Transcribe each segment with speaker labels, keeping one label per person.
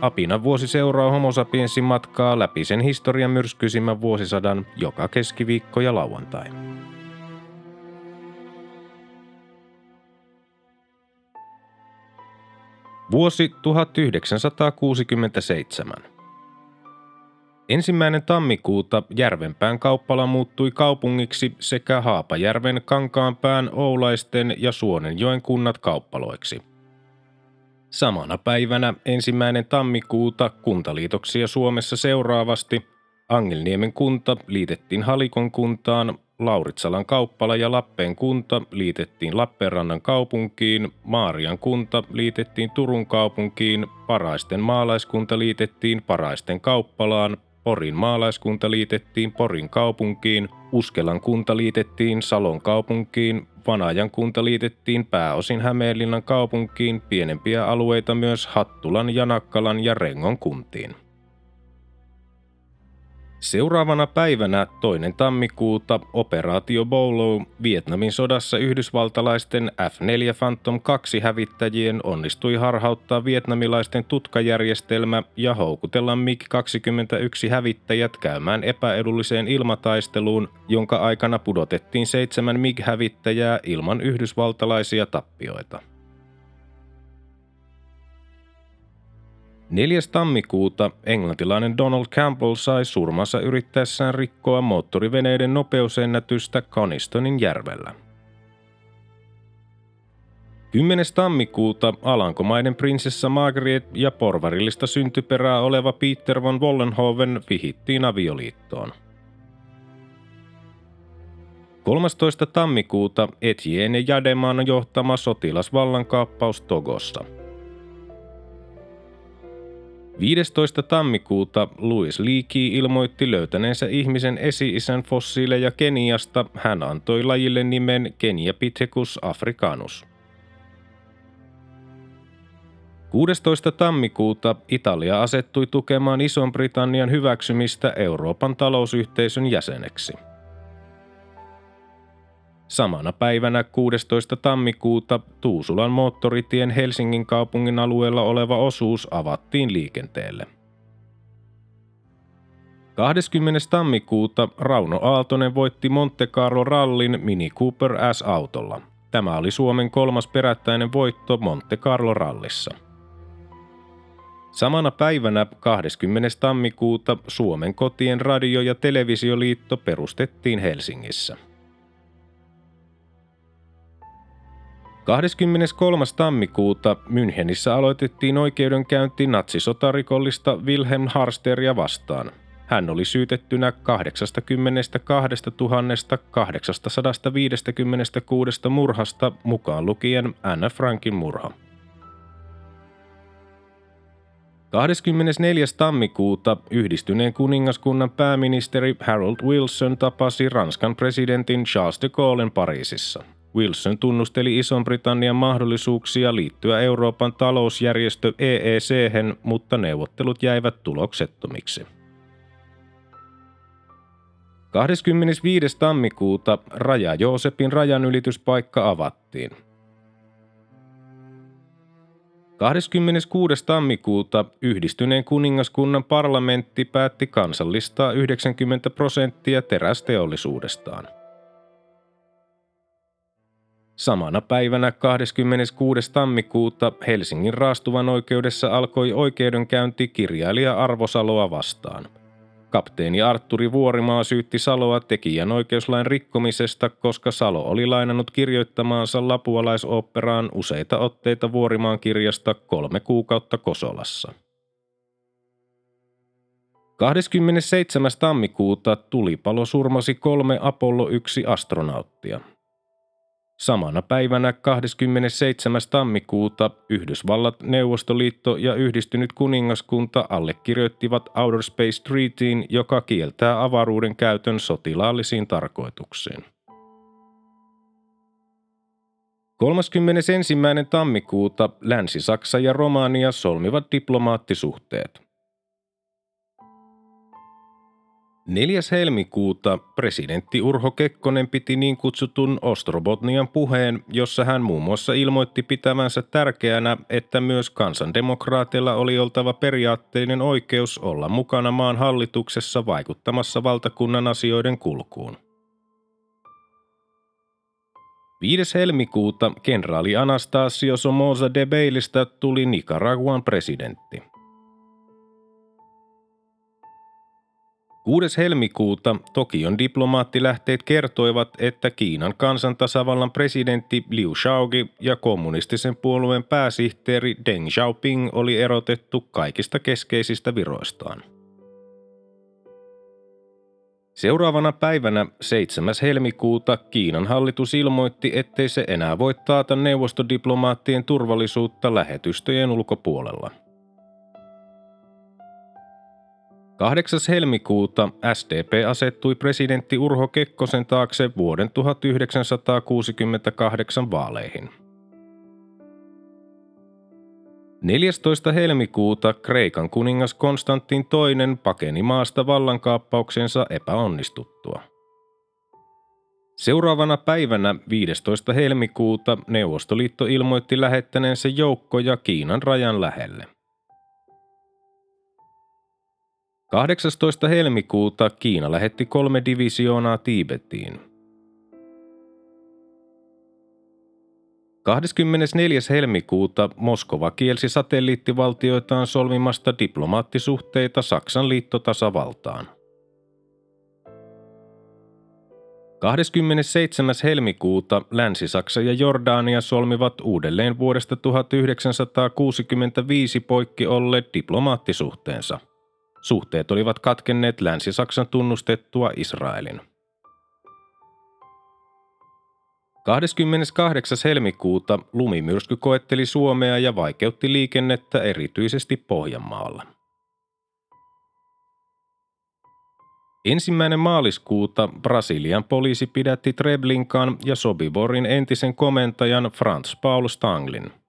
Speaker 1: Apina vuosi seuraa homo sapiensin matkaa läpi sen historian myrskyisimmän vuosisadan joka keskiviikko ja lauantai. Vuosi 1967. Ensimmäinen tammikuuta Järvenpään kauppala muuttui kaupungiksi sekä Haapajärven, Kankaanpään, Oulaisten ja Suonenjoen kunnat kauppaloiksi – Samana päivänä ensimmäinen tammikuuta kuntaliitoksia Suomessa seuraavasti. Angelniemen kunta liitettiin Halikon kuntaan, Lauritsalan kauppala ja Lappeen kunta liitettiin Lappeenrannan kaupunkiin, Maarian kunta liitettiin Turun kaupunkiin, Paraisten maalaiskunta liitettiin Paraisten kauppalaan, Porin maalaiskunta liitettiin Porin kaupunkiin, Uskelan kunta liitettiin Salon kaupunkiin, Vanajan kunta liitettiin pääosin Hämeenlinnan kaupunkiin, pienempiä alueita myös Hattulan, Janakkalan ja Rengon kuntiin. Seuraavana päivänä toinen tammikuuta operaatio Bolo Vietnamin sodassa yhdysvaltalaisten F-4 Phantom 2 hävittäjien onnistui harhauttaa vietnamilaisten tutkajärjestelmä ja houkutella MiG-21 hävittäjät käymään epäedulliseen ilmataisteluun, jonka aikana pudotettiin seitsemän MiG-hävittäjää ilman yhdysvaltalaisia tappioita. 4. tammikuuta englantilainen Donald Campbell sai surmansa yrittäessään rikkoa moottoriveneiden nopeusennätystä Conistonin järvellä. 10. tammikuuta Alankomaiden prinsessa Margaret ja porvarillista syntyperää oleva Peter von Wollenhoven vihittiin avioliittoon. 13. tammikuuta Etienne Jademan johtama sotilasvallankaappaus Togossa – 15. tammikuuta Louis Leakey ilmoitti löytäneensä ihmisen esi-isän fossiileja Keniasta. Hän antoi lajille nimen Keniapithecus africanus. 16. tammikuuta Italia asettui tukemaan Ison-Britannian hyväksymistä Euroopan talousyhteisön jäseneksi. Samana päivänä 16. tammikuuta Tuusulan moottoritien Helsingin kaupungin alueella oleva osuus avattiin liikenteelle. 20. tammikuuta Rauno Aaltonen voitti Monte Carlo rallin Mini Cooper S-autolla. Tämä oli Suomen kolmas perättäinen voitto Monte Carlo rallissa. Samana päivänä 20. tammikuuta Suomen kotien radio- ja televisioliitto perustettiin Helsingissä. 23. tammikuuta Münchenissä aloitettiin oikeudenkäynti natsisotarikollista Wilhelm Harsteria vastaan. Hän oli syytettynä 82 856 murhasta mukaan lukien Anna Frankin murha. 24. tammikuuta yhdistyneen kuningaskunnan pääministeri Harold Wilson tapasi Ranskan presidentin Charles de Gaullen Pariisissa – Wilson tunnusteli Ison-Britannian mahdollisuuksia liittyä Euroopan talousjärjestö EEC, mutta neuvottelut jäivät tuloksettomiksi. 25. tammikuuta Raja Joosepin rajanylityspaikka avattiin. 26. tammikuuta yhdistyneen kuningaskunnan parlamentti päätti kansallistaa 90 prosenttia terästeollisuudestaan. Samana päivänä 26. tammikuuta Helsingin raastuvan oikeudessa alkoi oikeudenkäynti kirjailija Arvo Saloa vastaan. Kapteeni Arturi Vuorimaa syytti Saloa tekijänoikeuslain rikkomisesta, koska Salo oli lainannut kirjoittamaansa lapualaisoopperaan useita otteita Vuorimaan kirjasta kolme kuukautta Kosolassa. 27. tammikuuta tulipalo surmasi kolme Apollo 1 astronauttia. Samana päivänä 27. tammikuuta Yhdysvallat, Neuvostoliitto ja yhdistynyt kuningaskunta allekirjoittivat Outer Space Treatyin, joka kieltää avaruuden käytön sotilaallisiin tarkoituksiin. 31. tammikuuta Länsi-Saksa ja Romania solmivat diplomaattisuhteet. 4. helmikuuta presidentti Urho Kekkonen piti niin kutsutun Ostrobotnian puheen, jossa hän muun muassa ilmoitti pitävänsä tärkeänä, että myös kansandemokraateilla oli oltava periaatteellinen oikeus olla mukana maan hallituksessa vaikuttamassa valtakunnan asioiden kulkuun. 5. helmikuuta kenraali Anastasio Somoza de Beilistä tuli Nicaraguan presidentti. 6. helmikuuta Tokion diplomaattilähteet kertoivat, että Kiinan kansantasavallan presidentti Liu Shaoqi ja kommunistisen puolueen pääsihteeri Deng Xiaoping oli erotettu kaikista keskeisistä viroistaan. Seuraavana päivänä 7. helmikuuta Kiinan hallitus ilmoitti, ettei se enää voi taata neuvostodiplomaattien turvallisuutta lähetystöjen ulkopuolella – 8. helmikuuta SDP asettui presidentti Urho Kekkosen taakse vuoden 1968 vaaleihin. 14. helmikuuta Kreikan kuningas Konstantin II pakeni maasta vallankaappauksensa epäonnistuttua. Seuraavana päivänä 15. helmikuuta Neuvostoliitto ilmoitti lähettäneensä joukkoja Kiinan rajan lähelle. 18. helmikuuta Kiina lähetti kolme divisioonaa Tiibetiin. 24. helmikuuta Moskova kielsi satelliittivaltioitaan solmimasta diplomaattisuhteita Saksan liittotasavaltaan. 27. helmikuuta Länsi-Saksa ja Jordania solmivat uudelleen vuodesta 1965 poikki olleet diplomaattisuhteensa. Suhteet olivat katkenneet Länsi-Saksan tunnustettua Israelin. 28. helmikuuta lumimyrsky koetteli Suomea ja vaikeutti liikennettä erityisesti Pohjanmaalla. Ensimmäinen maaliskuuta Brasilian poliisi pidätti Treblinkan ja Sobiborin entisen komentajan Franz Paul Stanglin –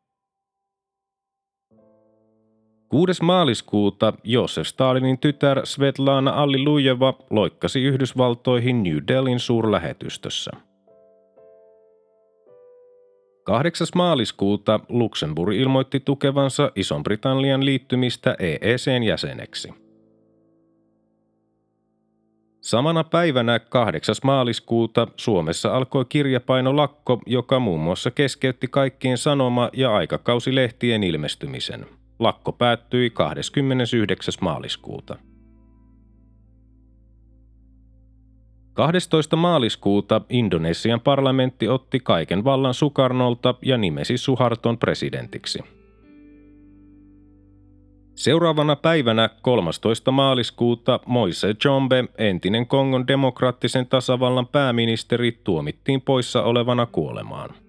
Speaker 1: 6. maaliskuuta Josef Stalinin tytär Svetlana Allilujeva loikkasi Yhdysvaltoihin New Delhin suurlähetystössä. 8. maaliskuuta Luxemburg ilmoitti tukevansa Ison-Britannian liittymistä EECn jäseneksi. Samana päivänä 8. maaliskuuta Suomessa alkoi kirjapainolakko, joka muun muassa keskeytti kaikkien sanoma- ja aikakausilehtien ilmestymisen – Lakko päättyi 29. maaliskuuta. 12. maaliskuuta Indonesian parlamentti otti kaiken vallan Sukarnolta ja nimesi Suharton presidentiksi. Seuraavana päivänä 13. maaliskuuta Moise Jombe, entinen Kongon demokraattisen tasavallan pääministeri, tuomittiin poissa olevana kuolemaan –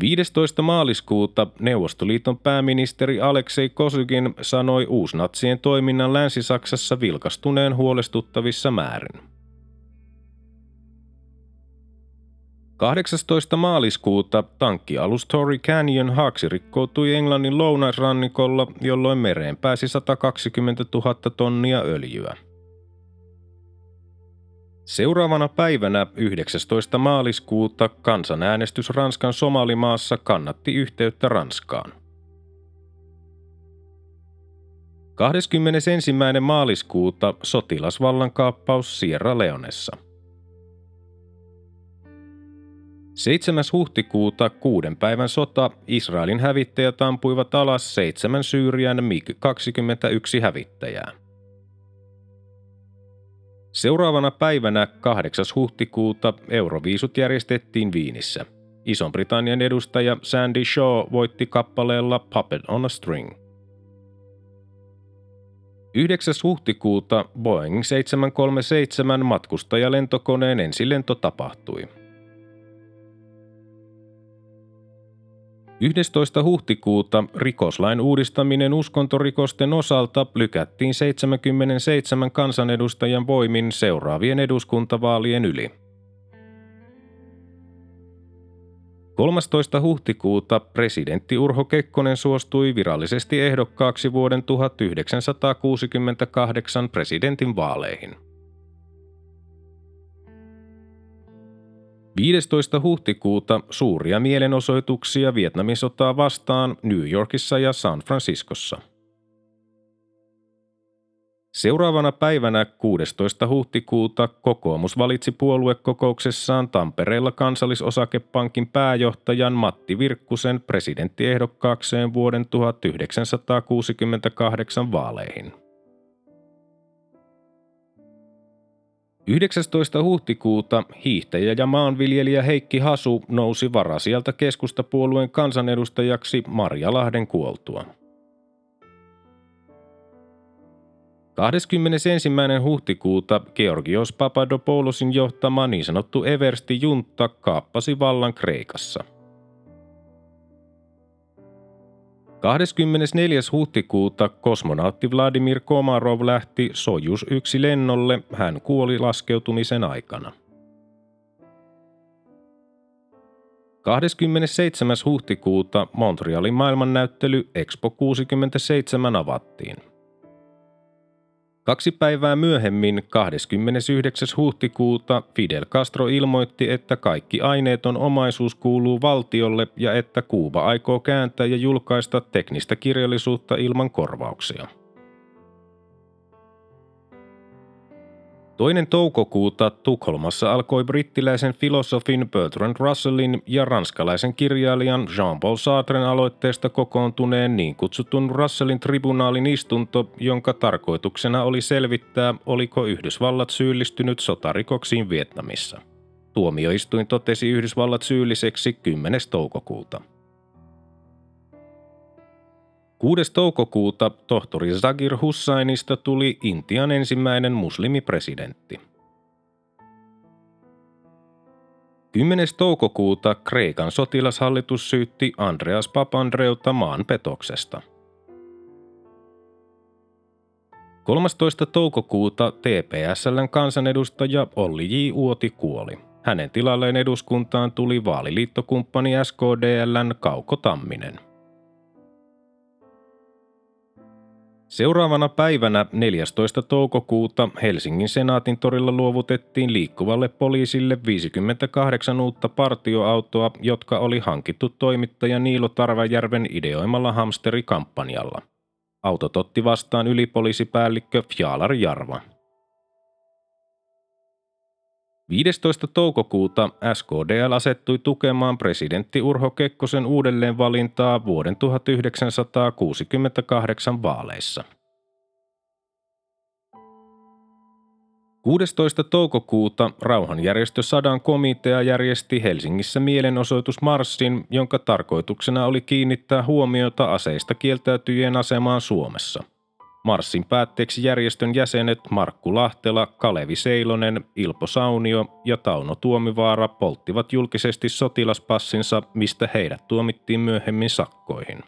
Speaker 1: 15. maaliskuuta Neuvostoliiton pääministeri Aleksei Kosygin sanoi uusnatsien toiminnan Länsi-Saksassa vilkastuneen huolestuttavissa määrin. 18. maaliskuuta tankkialus Tory Canyon haaksi rikkoutui Englannin lounaisrannikolla, jolloin mereen pääsi 120 000 tonnia öljyä. Seuraavana päivänä 19. maaliskuuta kansanäänestys Ranskan Somalimaassa kannatti yhteyttä Ranskaan. 21. maaliskuuta sotilasvallankaappaus Sierra Leonessa. 7. huhtikuuta kuuden päivän sota Israelin hävittäjät ampuivat alas seitsemän Syyrian MiG-21 hävittäjää. Seuraavana päivänä 8. huhtikuuta Euroviisut järjestettiin Viinissä. Ison-Britannian edustaja Sandy Shaw voitti kappaleella Puppet on a String. 9. huhtikuuta Boeing 737 matkustajalentokoneen ensilento tapahtui. 11. huhtikuuta rikoslain uudistaminen uskontorikosten osalta lykättiin 77 kansanedustajan voimin seuraavien eduskuntavaalien yli. 13. huhtikuuta presidentti Urho Kekkonen suostui virallisesti ehdokkaaksi vuoden 1968 presidentin vaaleihin. 15. huhtikuuta suuria mielenosoituksia Vietnamin sotaa vastaan New Yorkissa ja San Franciscossa – Seuraavana päivänä 16. huhtikuuta kokoomus valitsi puoluekokouksessaan Tampereella kansallisosakepankin pääjohtajan Matti Virkkusen presidenttiehdokkaakseen vuoden 1968 vaaleihin. 19. huhtikuuta hiihtäjä ja maanviljelijä Heikki Hasu nousi varasieltä keskustapuolueen kansanedustajaksi Marja Lahden kuoltua. 21. huhtikuuta Georgios Papadopoulosin johtama niin sanottu Eversti-juntta kaappasi vallan Kreikassa. 24. huhtikuuta kosmonautti Vladimir Komarov lähti Sojus 1 lennolle, hän kuoli laskeutumisen aikana. 27. huhtikuuta Montrealin maailmannäyttely Expo 67 avattiin. Kaksi päivää myöhemmin, 29. huhtikuuta, Fidel Castro ilmoitti, että kaikki aineeton omaisuus kuuluu valtiolle ja että Kuuba aikoo kääntää ja julkaista teknistä kirjallisuutta ilman korvauksia. Toinen toukokuuta Tukholmassa alkoi brittiläisen filosofin Bertrand Russellin ja ranskalaisen kirjailijan Jean-Paul Sartren aloitteesta kokoontuneen niin kutsutun Russellin tribunaalin istunto, jonka tarkoituksena oli selvittää, oliko Yhdysvallat syyllistynyt sotarikoksiin Vietnamissa. Tuomioistuin totesi Yhdysvallat syylliseksi 10. toukokuuta. 6. toukokuuta tohtori Zagir Hussainista tuli Intian ensimmäinen muslimipresidentti. 10. toukokuuta Kreikan sotilashallitus syytti Andreas Papandreuta maanpetoksesta. 13. toukokuuta TPSLn kansanedustaja Olli J. Uoti kuoli. Hänen tilalleen eduskuntaan tuli vaaliliittokumppani SKDLn Kauko Tamminen. Seuraavana päivänä 14. toukokuuta Helsingin senaatin torilla luovutettiin liikkuvalle poliisille 58 uutta partioautoa, jotka oli hankittu toimittaja Niilo Tarvajärven ideoimalla hamsterikampanjalla. Autot otti vastaan ylipoliisipäällikkö Fjalar Jarva. 15. toukokuuta SKDL asettui tukemaan presidentti Urho Kekkosen uudelleenvalintaa vuoden 1968 vaaleissa. 16. toukokuuta rauhanjärjestö Sadan komitea järjesti Helsingissä mielenosoitusmarssin, jonka tarkoituksena oli kiinnittää huomiota aseista kieltäytyjien asemaan Suomessa – Marssin päätteeksi järjestön jäsenet Markku Lahtela, Kalevi Seilonen, Ilpo Saunio ja Tauno Tuomivaara polttivat julkisesti sotilaspassinsa, mistä heidät tuomittiin myöhemmin sakkoihin.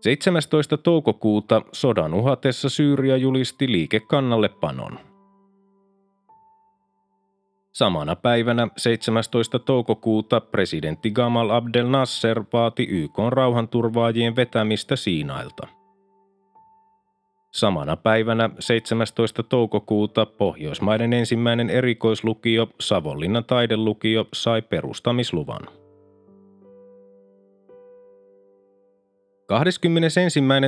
Speaker 1: 17. toukokuuta sodan uhatessa Syyria julisti liikekannallepanon. Samana päivänä 17. toukokuuta presidentti Gamal Abdel Nasser vaati YK rauhanturvaajien vetämistä Siinailta. Samana päivänä 17. toukokuuta Pohjoismaiden ensimmäinen erikoislukio Savonlinnan taidelukio sai perustamisluvan. 21.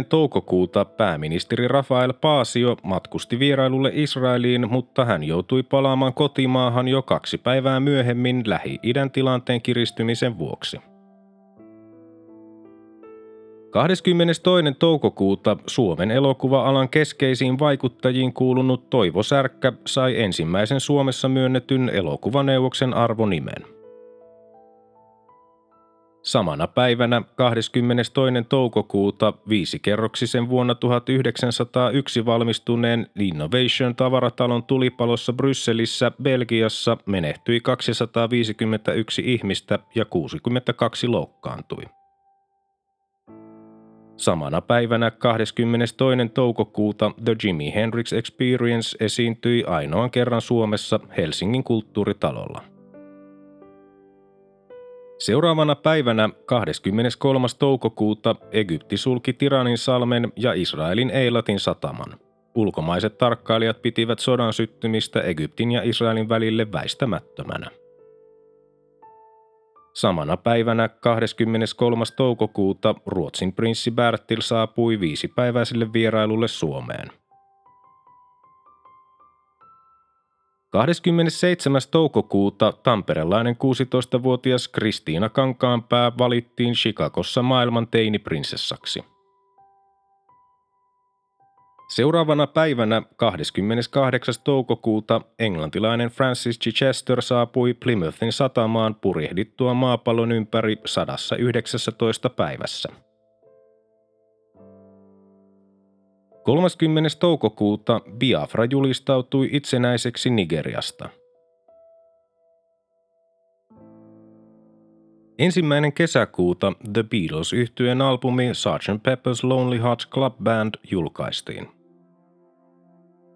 Speaker 1: toukokuuta pääministeri Rafael Paasio matkusti vierailulle Israeliin, mutta hän joutui palaamaan kotimaahan jo kaksi päivää myöhemmin Lähi-idän tilanteen kiristymisen vuoksi. 22. toukokuuta Suomen elokuva-alan keskeisiin vaikuttajiin kuulunut Toivo Särkkä sai ensimmäisen Suomessa myönnetyn elokuvaneuvoksen arvonimen – Samana päivänä 22. toukokuuta viisikerroksisen vuonna 1901 valmistuneen Innovation tavaratalon tulipalossa Brysselissä, Belgiassa menehtyi 251 ihmistä ja 62 loukkaantui. Samana päivänä 22. toukokuuta The Jimi Hendrix Experience esiintyi ainoan kerran Suomessa Helsingin kulttuuritalolla. Seuraavana päivänä 23. toukokuuta Egypti sulki Tiranin salmen ja Israelin Eilatin sataman. Ulkomaiset tarkkailijat pitivät sodan syttymistä Egyptin ja Israelin välille väistämättömänä. Samana päivänä 23. toukokuuta Ruotsin prinssi Bertil saapui viisipäiväiselle vierailulle Suomeen. 27. toukokuuta tamperelainen 16-vuotias Kristiina Kankaanpää valittiin Chicagossa maailman teiniprinsessaksi – Seuraavana päivänä 28. toukokuuta englantilainen Francis Chichester saapui Plymouthin satamaan purjehdittua maapallon ympäri 119 päivässä. 30. toukokuuta Biafra julistautui itsenäiseksi Nigeriasta. Ensimmäinen kesäkuuta The Beatles yhtyeen albumi Sgt. Pepper's Lonely Hearts Club Band julkaistiin.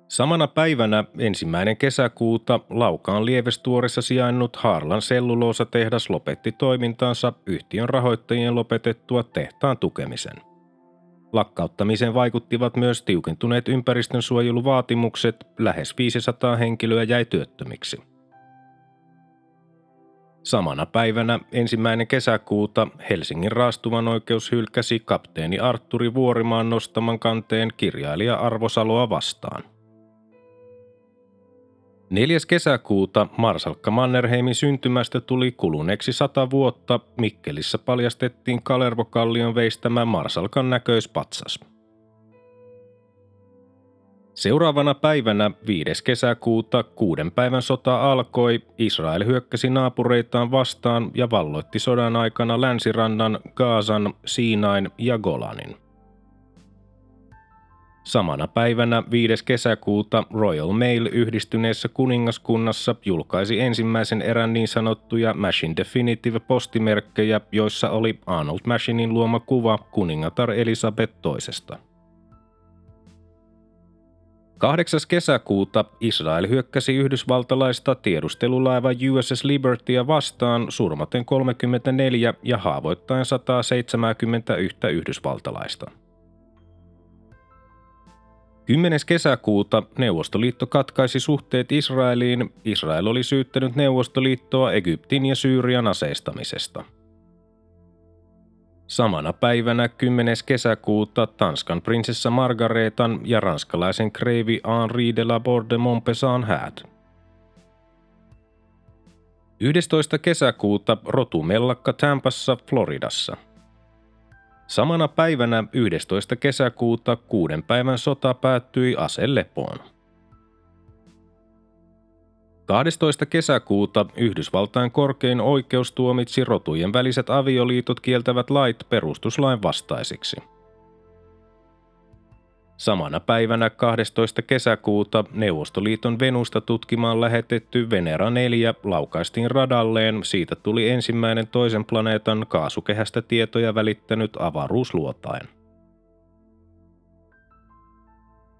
Speaker 1: Samana päivänä ensimmäinen kesäkuuta Laukaan lievestuorissa sijainnut Harlan selluloosatehdas lopetti toimintaansa yhtiön rahoittajien lopetettua tehtaan tukemisen. Lakkauttamiseen vaikuttivat myös tiukentuneet ympäristönsuojeluvaatimukset, lähes 500 henkilöä jäi työttömiksi. Samana päivänä ensimmäinen kesäkuuta Helsingin raastuvan oikeus hylkäsi kapteeni Arturi Vuorimaan nostaman kanteen kirjailija Arvo Saloa vastaan – 4. kesäkuuta Marsalkka Mannerheimin syntymästä tuli kuluneeksi sata vuotta. Mikkelissä paljastettiin Kalervokallion veistämä Marsalkan näköispatsas. Seuraavana päivänä 5. kesäkuuta kuuden päivän sota alkoi. Israel hyökkäsi naapureitaan vastaan ja valloitti sodan aikana länsirannan, Gaasan, Siinain ja Golanin. Samana päivänä 5. kesäkuuta Royal Mail yhdistyneessä kuningaskunnassa julkaisi ensimmäisen erän niin sanottuja Machine Definitive postimerkkejä, joissa oli Arnold Machinein luoma kuva kuningatar Elisabeth toisesta. 8. kesäkuuta Israel hyökkäsi yhdysvaltalaista tiedustelulaiva USS Libertya vastaan surmaten 34 ja haavoittaen 171 yhdysvaltalaista. 10. kesäkuuta Neuvostoliitto katkaisi suhteet Israeliin. Israel oli syyttänyt Neuvostoliittoa Egyptin ja Syyrian aseistamisesta. Samana päivänä 10. kesäkuuta Tanskan prinsessa Margaretan ja ranskalaisen kreivi Henri de la Borde Montpesan häät. 11. kesäkuuta rotumellakka Tampassa, Floridassa – Samana päivänä 11. kesäkuuta kuuden päivän sota päättyi aselepoon. 12. kesäkuuta Yhdysvaltain korkein oikeus tuomitsi rotujen väliset avioliitot kieltävät lait perustuslain vastaisiksi – Samana päivänä 12. kesäkuuta Neuvostoliiton Venusta tutkimaan lähetetty Venera 4 laukaistiin radalleen. Siitä tuli ensimmäinen toisen planeetan kaasukehästä tietoja välittänyt avaruusluotain.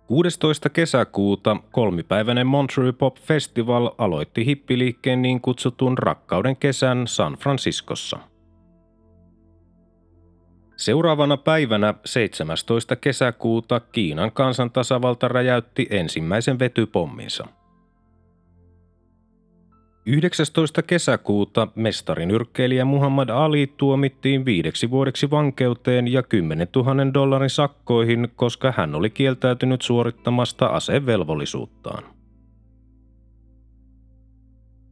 Speaker 1: 16. kesäkuuta kolmipäiväinen Monterey Pop Festival aloitti hippiliikkeen niin kutsutun rakkauden kesän San Franciscossa – Seuraavana päivänä 17. kesäkuuta Kiinan kansantasavalta räjäytti ensimmäisen vetypomminsa. 19. kesäkuuta mestarinyrkkeilijä Muhammad Ali tuomittiin viideksi vuodeksi vankeuteen ja 10 000 dollarin sakkoihin, koska hän oli kieltäytynyt suorittamasta asevelvollisuuttaan.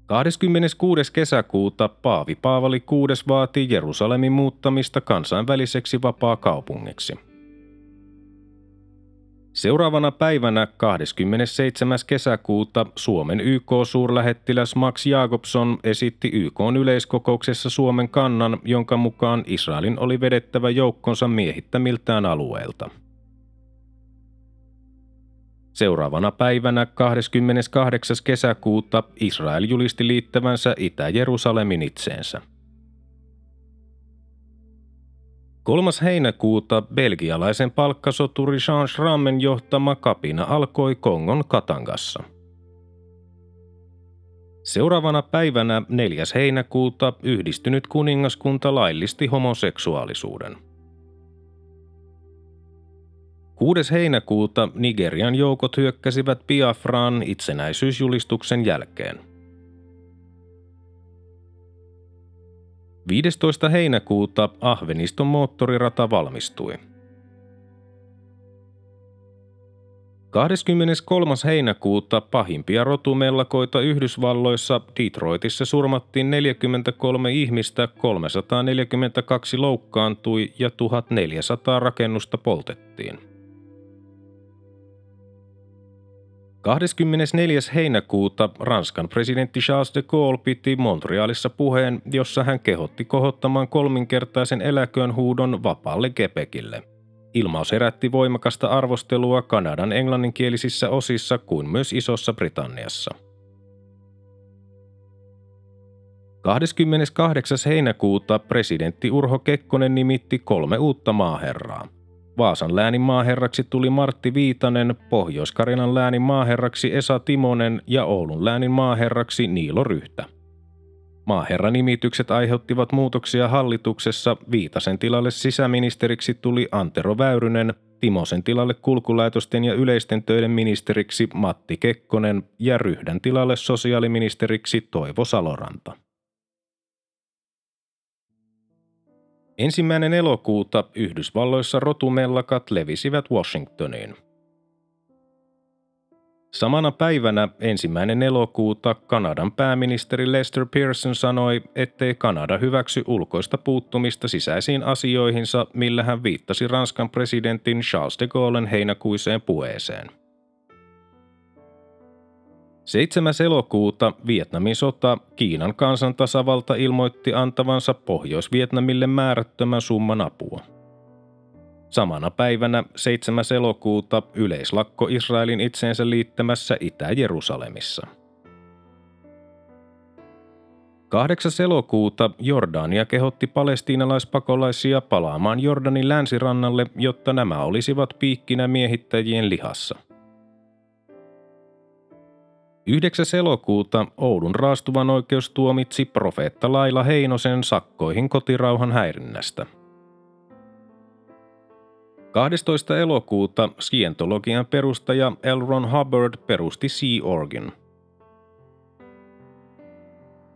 Speaker 1: 26. kesäkuuta Paavi Paavali VI vaati Jerusalemin muuttamista kansainväliseksi vapaa-kaupungiksi. Seuraavana päivänä 27. kesäkuuta Suomen YK-suurlähettiläs Max Jakobson esitti YK yleiskokouksessa Suomen kannan, jonka mukaan Israelin oli vedettävä joukkonsa miehittämiltään alueelta. Seuraavana päivänä 28. kesäkuuta Israel julisti liittävänsä Itä-Jerusalemin itseensä. 3. heinäkuuta belgialaisen palkkasoturi Jean Schrammen johtama kapina alkoi Kongon Katangassa. Seuraavana päivänä 4. heinäkuuta yhdistynyt kuningaskunta laillisti homoseksuaalisuuden. 6. heinäkuuta Nigerian joukot hyökkäsivät Biafraan itsenäisyysjulistuksen jälkeen. 15. heinäkuuta Ahveniston moottorirata valmistui. 23. heinäkuuta pahimpia rotumellakoita Yhdysvalloissa Detroitissa surmattiin 43 ihmistä, 342 loukkaantui ja 1400 rakennusta poltettiin. 24. heinäkuuta Ranskan presidentti Charles de Gaulle piti Montrealissa puheen, jossa hän kehotti kohottamaan kolminkertaisen eläköön huudon vapaalle Quebecille. Ilmaus herätti voimakasta arvostelua Kanadan englanninkielisissä osissa kuin myös Isossa Britanniassa. 28. heinäkuuta presidentti Urho Kekkonen nimitti kolme uutta maaherraa – Vaasan läänin maaherraksi tuli Martti Viitanen, Pohjois-Karjalan läänin maaherraksi Esa Timonen ja Oulun läänin maaherraksi Niilo Ryhtä. Maaherranimitykset aiheuttivat muutoksia hallituksessa. Viitasen tilalle sisäministeriksi tuli Antero Väyrynen, Timosen tilalle kulkulaitosten ja yleisten töiden ministeriksi Matti Kekkonen ja Ryhdän tilalle sosiaaliministeriksi Toivo Saloranta. Ensimmäinen elokuuta Yhdysvalloissa rotumellakat levisivät Washingtoniin. Samana päivänä ensimmäinen elokuuta Kanadan pääministeri Lester Pearson sanoi, ettei Kanada hyväksy ulkoista puuttumista sisäisiin asioihinsa, millä hän viittasi Ranskan presidentin Charles de Gaullen heinäkuiseen puheeseen. 7. elokuuta Vietnamin sota Kiinan kansantasavalta ilmoitti antavansa Pohjois-Vietnamille määrättömän summan apua. Samana päivänä 7. elokuuta yleislakko Israelin itseensä liittämässä Itä-Jerusalemissa. 8. elokuuta Jordania kehotti palestiinalaispakolaisia palaamaan Jordanin länsirannalle, jotta nämä olisivat piikkinä miehittäjien lihassa – 9. elokuuta Oulun raastuvan oikeus tuomitsi profeetta Laila Heinosen sakkoihin kotirauhan häirinnästä. 12. elokuuta skientologian perustaja L. Ron Hubbard perusti Sea Organ.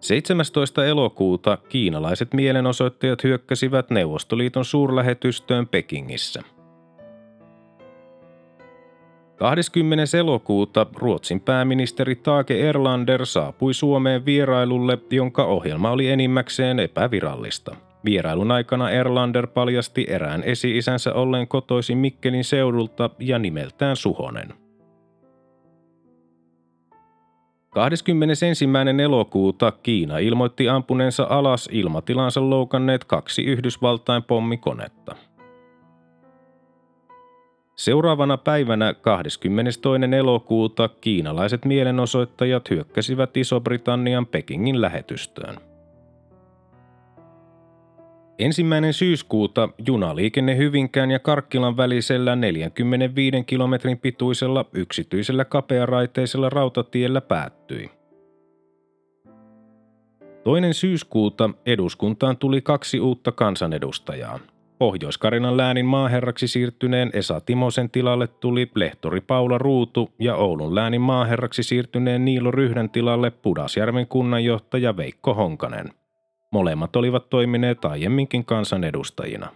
Speaker 1: 17. elokuuta kiinalaiset mielenosoittajat hyökkäsivät Neuvostoliiton suurlähetystöön Pekingissä – 20. elokuuta Ruotsin pääministeri Taake Erlander saapui Suomeen vierailulle, jonka ohjelma oli enimmäkseen epävirallista. Vierailun aikana Erlander paljasti erään esi-isänsä olleen kotoisin Mikkelin seudulta ja nimeltään Suhonen. 21. elokuuta Kiina ilmoitti ampuneensa alas ilmatilansa loukanneet kaksi Yhdysvaltain pommikonetta. Seuraavana päivänä 22. elokuuta kiinalaiset mielenosoittajat hyökkäsivät Iso-Britannian Pekingin lähetystöön. Ensimmäinen syyskuuta junaliikenne Hyvinkään ja Karkkilan välisellä 45 kilometrin pituisella yksityisellä kapearaiteisella rautatiellä päättyi. Toinen syyskuuta eduskuntaan tuli kaksi uutta kansanedustajaa – Pohjois-Karinan läänin maaherraksi siirtyneen Esa Timosen tilalle tuli lehtori Paula Ruutu ja Oulun läänin maaherraksi siirtyneen Niilo Ryhdän tilalle Pudasjärven kunnanjohtaja Veikko Honkanen. Molemmat olivat toimineet aiemminkin kansanedustajina.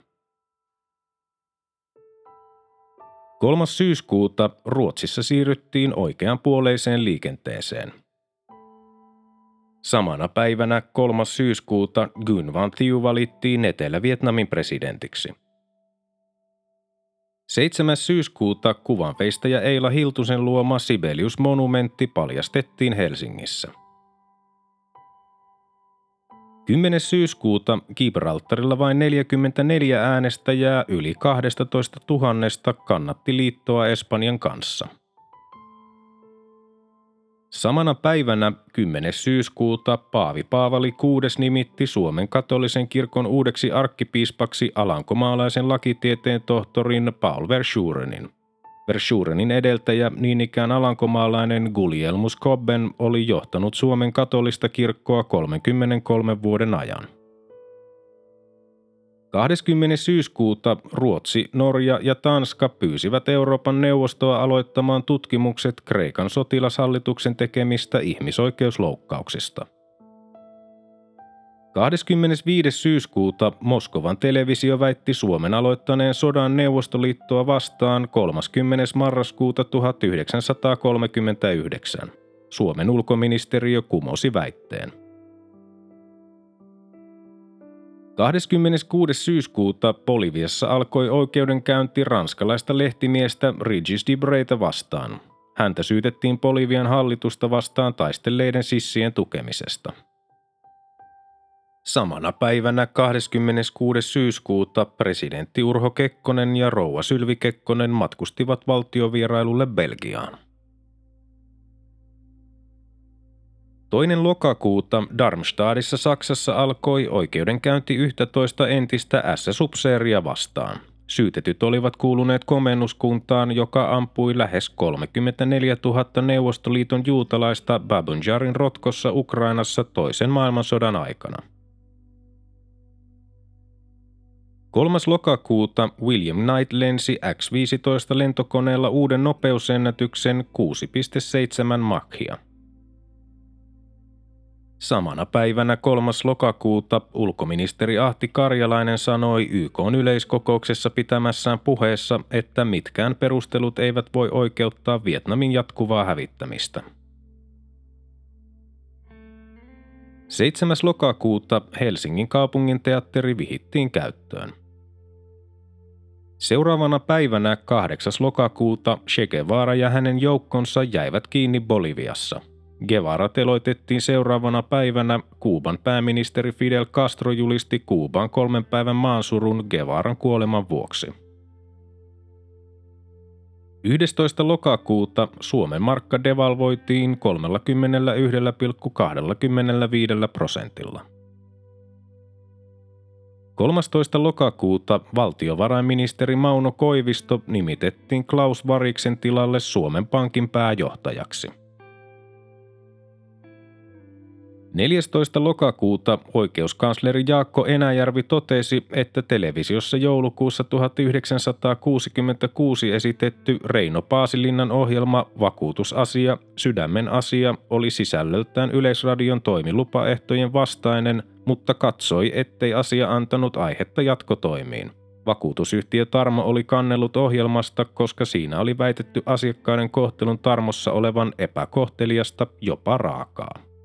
Speaker 1: 3. syyskuuta Ruotsissa siirryttiin oikeanpuoleiseen liikenteeseen – Samana päivänä 3. syyskuuta Gun Van Thieu valittiin Etelä-Vietnamin presidentiksi. 7. syyskuuta kuvanveistäjä Eila Hiltusen luoma Sibelius-monumentti paljastettiin Helsingissä. 10. syyskuuta Gibraltarilla vain 44 äänestäjää yli 12 000 kannatti liittoa Espanjan kanssa – Samana päivänä 10. syyskuuta Paavi Paavali VI nimitti Suomen katolisen kirkon uudeksi arkkipiispaksi alankomaalaisen lakitieteen tohtorin Paul Verschurenin. Verschurenin edeltäjä, niin ikään alankomaalainen Gulielmus Cobben, oli johtanut Suomen katolista kirkkoa 33 vuoden ajan. 20. syyskuuta Ruotsi, Norja ja Tanska pyysivät Euroopan neuvostoa aloittamaan tutkimukset Kreikan sotilashallituksen tekemistä ihmisoikeusloukkauksista. 25. syyskuuta Moskovan televisio väitti Suomen aloittaneen sodan Neuvostoliittoa vastaan 30. marraskuuta 1939. Suomen ulkoministeriö kumosi väitteen. 26. syyskuuta Boliviassa alkoi oikeudenkäynti ranskalaista lehtimiestä Regis Dibreita vastaan. Häntä syytettiin Bolivian hallitusta vastaan taistelleiden sissien tukemisesta. Samana päivänä 26. syyskuuta presidentti Urho Kekkonen ja rouva Sylvi Kekkonen matkustivat valtiovierailulle Belgiaan. Toinen lokakuuta Darmstadissa Saksassa alkoi oikeudenkäynti 11 entistä S-subseeria vastaan. Syytetyt olivat kuuluneet komennuskuntaan, joka ampui lähes 34 000 Neuvostoliiton juutalaista Babunjarin rotkossa Ukrainassa toisen maailmansodan aikana. 3. lokakuuta William Knight lensi X-15 lentokoneella uuden nopeusennätyksen 6,7 Machia. Samana päivänä 3. lokakuuta ulkoministeri Ahti Karjalainen sanoi YK yleiskokouksessa pitämässään puheessa, että mitkään perustelut eivät voi oikeuttaa Vietnamin jatkuvaa hävittämistä. 7. lokakuuta Helsingin kaupungin teatteri vihittiin käyttöön. Seuraavana päivänä 8. lokakuuta Che Guevara ja hänen joukkonsa jäivät kiinni Boliviassa – Guevara teloitettiin seuraavana päivänä. Kuuban pääministeri Fidel Castro julisti Kuuban kolmen päivän maansurun Guevaran kuoleman vuoksi. 11. lokakuuta Suomen markka devalvoitiin 31,25 prosentilla. 13. lokakuuta valtiovarainministeri Mauno Koivisto nimitettiin Klaus Variksen tilalle Suomen Pankin pääjohtajaksi – 14. lokakuuta oikeuskansleri Jaakko Enäjärvi totesi, että televisiossa joulukuussa 1966 esitetty Reino Paasilinnan ohjelma Vakuutusasia, sydämen asia oli sisällöltään Yleisradion toimilupaehtojen vastainen, mutta katsoi, ettei asia antanut aihetta jatkotoimiin. Vakuutusyhtiö Tarmo oli kannellut ohjelmasta, koska siinä oli väitetty asiakkaiden kohtelun Tarmossa olevan epäkohteliasta, jopa raakaa.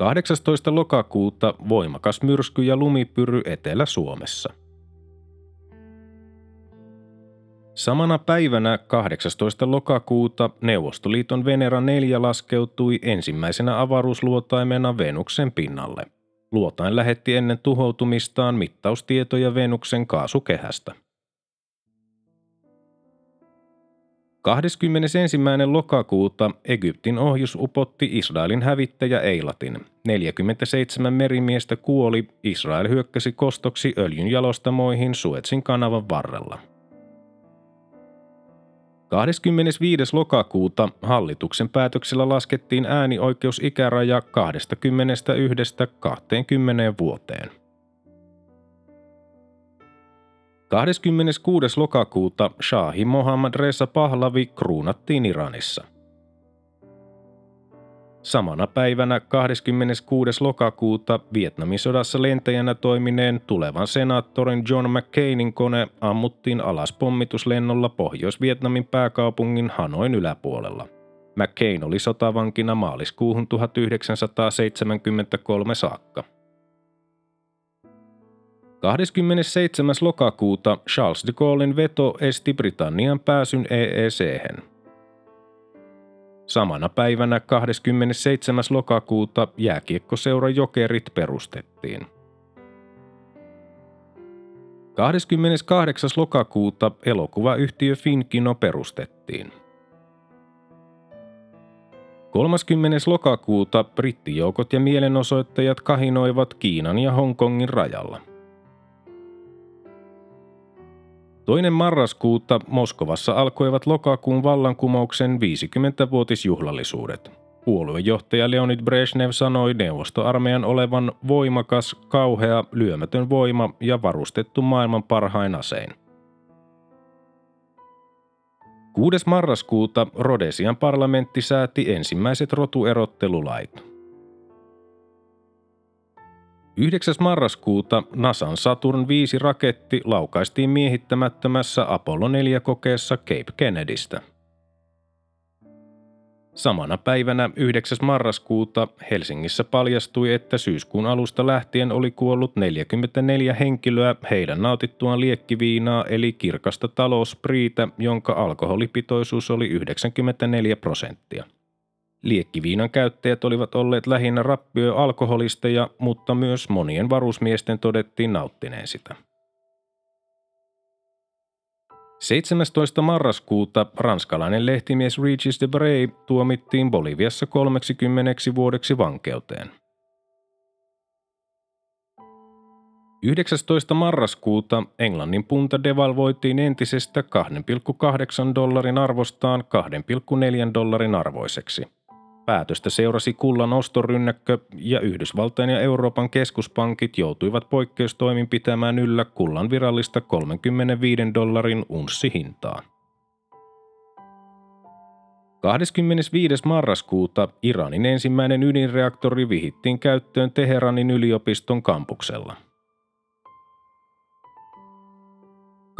Speaker 1: 18. lokakuuta voimakas myrsky ja lumipyry Etelä-Suomessa. Samana päivänä 18. lokakuuta Neuvostoliiton Venera 4 laskeutui ensimmäisenä avaruusluotaimena Venuksen pinnalle. Luotain lähetti ennen tuhoutumistaan mittaustietoja Venuksen kaasukehästä. 21. lokakuuta Egyptin ohjus upotti Israelin hävittäjä Eilatin. 47 merimiestä kuoli, Israel hyökkäsi kostoksi öljynjalostamoihin Suetsin kanavan varrella. 25. lokakuuta hallituksen päätöksellä laskettiin äänioikeusikäraja 21-20 vuoteen. 26. lokakuuta Shahi Mohammad Reza Pahlavi kruunattiin Iranissa. Samana päivänä 26. lokakuuta Vietnamin sodassa lentäjänä toimineen tulevan senaattorin John McCainin kone ammuttiin alas pommituslennolla Pohjois-Vietnamin pääkaupungin Hanoin yläpuolella. McCain oli sotavankina maaliskuuhun 1973 saakka. 27. lokakuuta Charles de Gaullein veto esti Britannian pääsyn EEC-hen. Samana päivänä 27. lokakuuta jääkiekkoseura Jokerit perustettiin. 28. lokakuuta elokuvayhtiö Finkino perustettiin. 30. lokakuuta brittijoukot ja mielenosoittajat kahinoivat Kiinan ja Hongkongin rajalla. Toinen marraskuuta Moskovassa alkoivat lokakuun vallankumouksen 50-vuotisjuhlallisuudet. Puoluejohtaja Leonid Brezhnev sanoi neuvostoarmeijan olevan voimakas, kauhea, lyömätön voima ja varustettu maailman parhain asein. 6. marraskuuta Rodesian parlamentti sääti ensimmäiset rotuerottelulait. 9. marraskuuta NASAn Saturn 5 raketti laukaistiin miehittämättömässä Apollo 4-kokeessa Cape Kennedystä. Samana päivänä 9. marraskuuta Helsingissä paljastui, että syyskuun alusta lähtien oli kuollut 44 henkilöä heidän nautittuaan liekkiviinaa eli kirkasta talouspriitä, jonka alkoholipitoisuus oli 94 prosenttia. Liekkiviinan käyttäjät olivat olleet lähinnä rappioalkoholisteja, mutta myös monien varusmiesten todettiin nauttineen sitä. 17. marraskuuta ranskalainen lehtimies Regis de Bray tuomittiin Boliviassa 30 vuodeksi vankeuteen. 19. marraskuuta Englannin punta devalvoitiin entisestä 2,8 dollarin arvostaan 2,4 dollarin arvoiseksi – Päätöstä seurasi kullan ostorynnäkkö ja Yhdysvaltain ja Euroopan keskuspankit joutuivat poikkeustoimin pitämään yllä kullan virallista 35 dollarin unssihintaa. 25. marraskuuta Iranin ensimmäinen ydinreaktori vihittiin käyttöön Teheranin yliopiston kampuksella –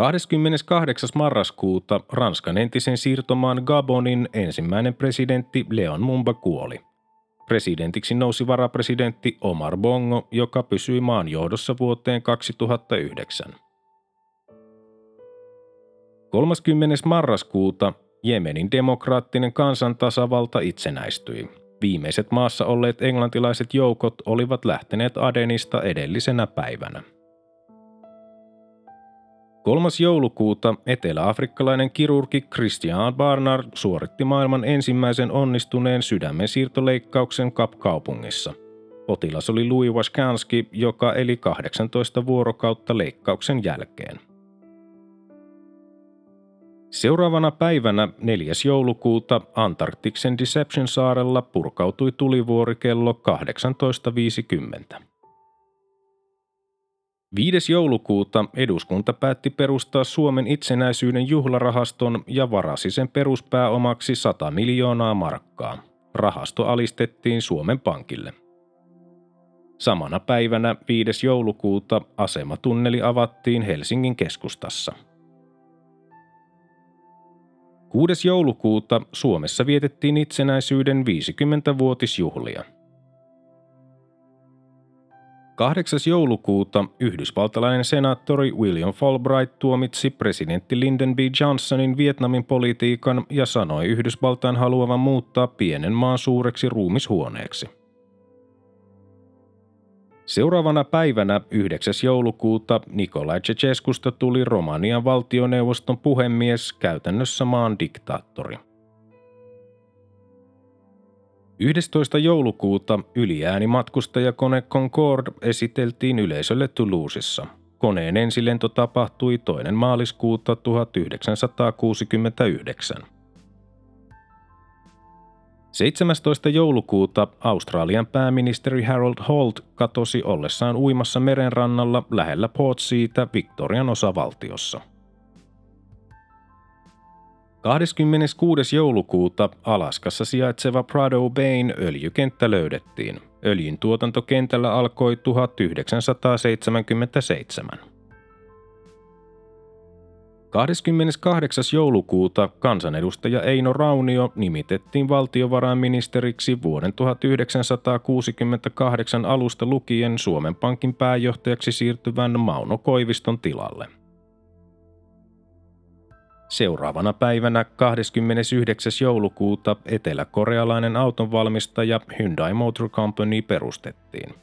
Speaker 1: 28. marraskuuta Ranskan entisen siirtomaan Gabonin ensimmäinen presidentti Leon Mumba kuoli. Presidentiksi nousi varapresidentti Omar Bongo, joka pysyi maan johdossa vuoteen 2009. 30. marraskuuta Jemenin demokraattinen kansantasavalta itsenäistyi. Viimeiset maassa olleet englantilaiset joukot olivat lähteneet Adenista edellisenä päivänä. 3. joulukuuta eteläafrikkalainen kirurgi Christian Barnard suoritti maailman ensimmäisen onnistuneen sydämen siirtoleikkauksen Kap-kaupungissa. Potilas oli Louis Waskanski, joka eli 18 vuorokautta leikkauksen jälkeen. Seuraavana päivänä 4. joulukuuta Antarktiksen Deception saarella purkautui tulivuori kello 18.50. 5. joulukuuta eduskunta päätti perustaa Suomen itsenäisyyden juhlarahaston ja varasi sen peruspääomaksi 100 miljoonaa markkaa. Rahasto alistettiin Suomen Pankille. Samana päivänä 5. joulukuuta asematunneli avattiin Helsingin keskustassa. 6. joulukuuta Suomessa vietettiin itsenäisyyden 50-vuotisjuhlia – 8. joulukuuta yhdysvaltalainen senaattori William Fulbright tuomitsi presidentti Lyndon B. Johnsonin Vietnamin politiikan ja sanoi Yhdysvaltain haluavan muuttaa pienen maan suureksi ruumishuoneeksi. Seuraavana päivänä 9. joulukuuta Nikolai Ceausescusta tuli Romanian valtioneuvoston puhemies, käytännössä maan diktaattori. 11. joulukuuta yliäänimatkustajakone Concorde esiteltiin yleisölle Toulousessa. Koneen ensilento tapahtui toinen maaliskuuta 1969. 17. joulukuuta Australian pääministeri Harold Holt katosi ollessaan uimassa merenrannalla lähellä Portseata Victorian osavaltiossa. 26. joulukuuta Alaskassa sijaitseva Prado Bayn öljykenttä löydettiin. Öljyn tuotantokentällä alkoi 1977. 28. joulukuuta kansanedustaja Eino Raunio nimitettiin valtiovarainministeriksi vuoden 1968 alusta lukien Suomen Pankin pääjohtajaksi siirtyvän Mauno Koiviston tilalle. Seuraavana päivänä 29. joulukuuta eteläkorealainen autonvalmistaja Hyundai Motor Company perustettiin.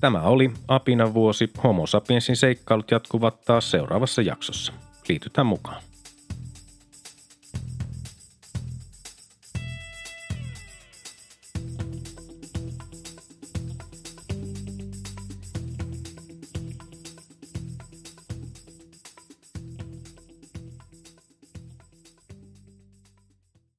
Speaker 1: Tämä oli Apinan vuosi. Homo sapiensin seikkailut jatkuvat taas seuraavassa jaksossa. Liitytään mukaan.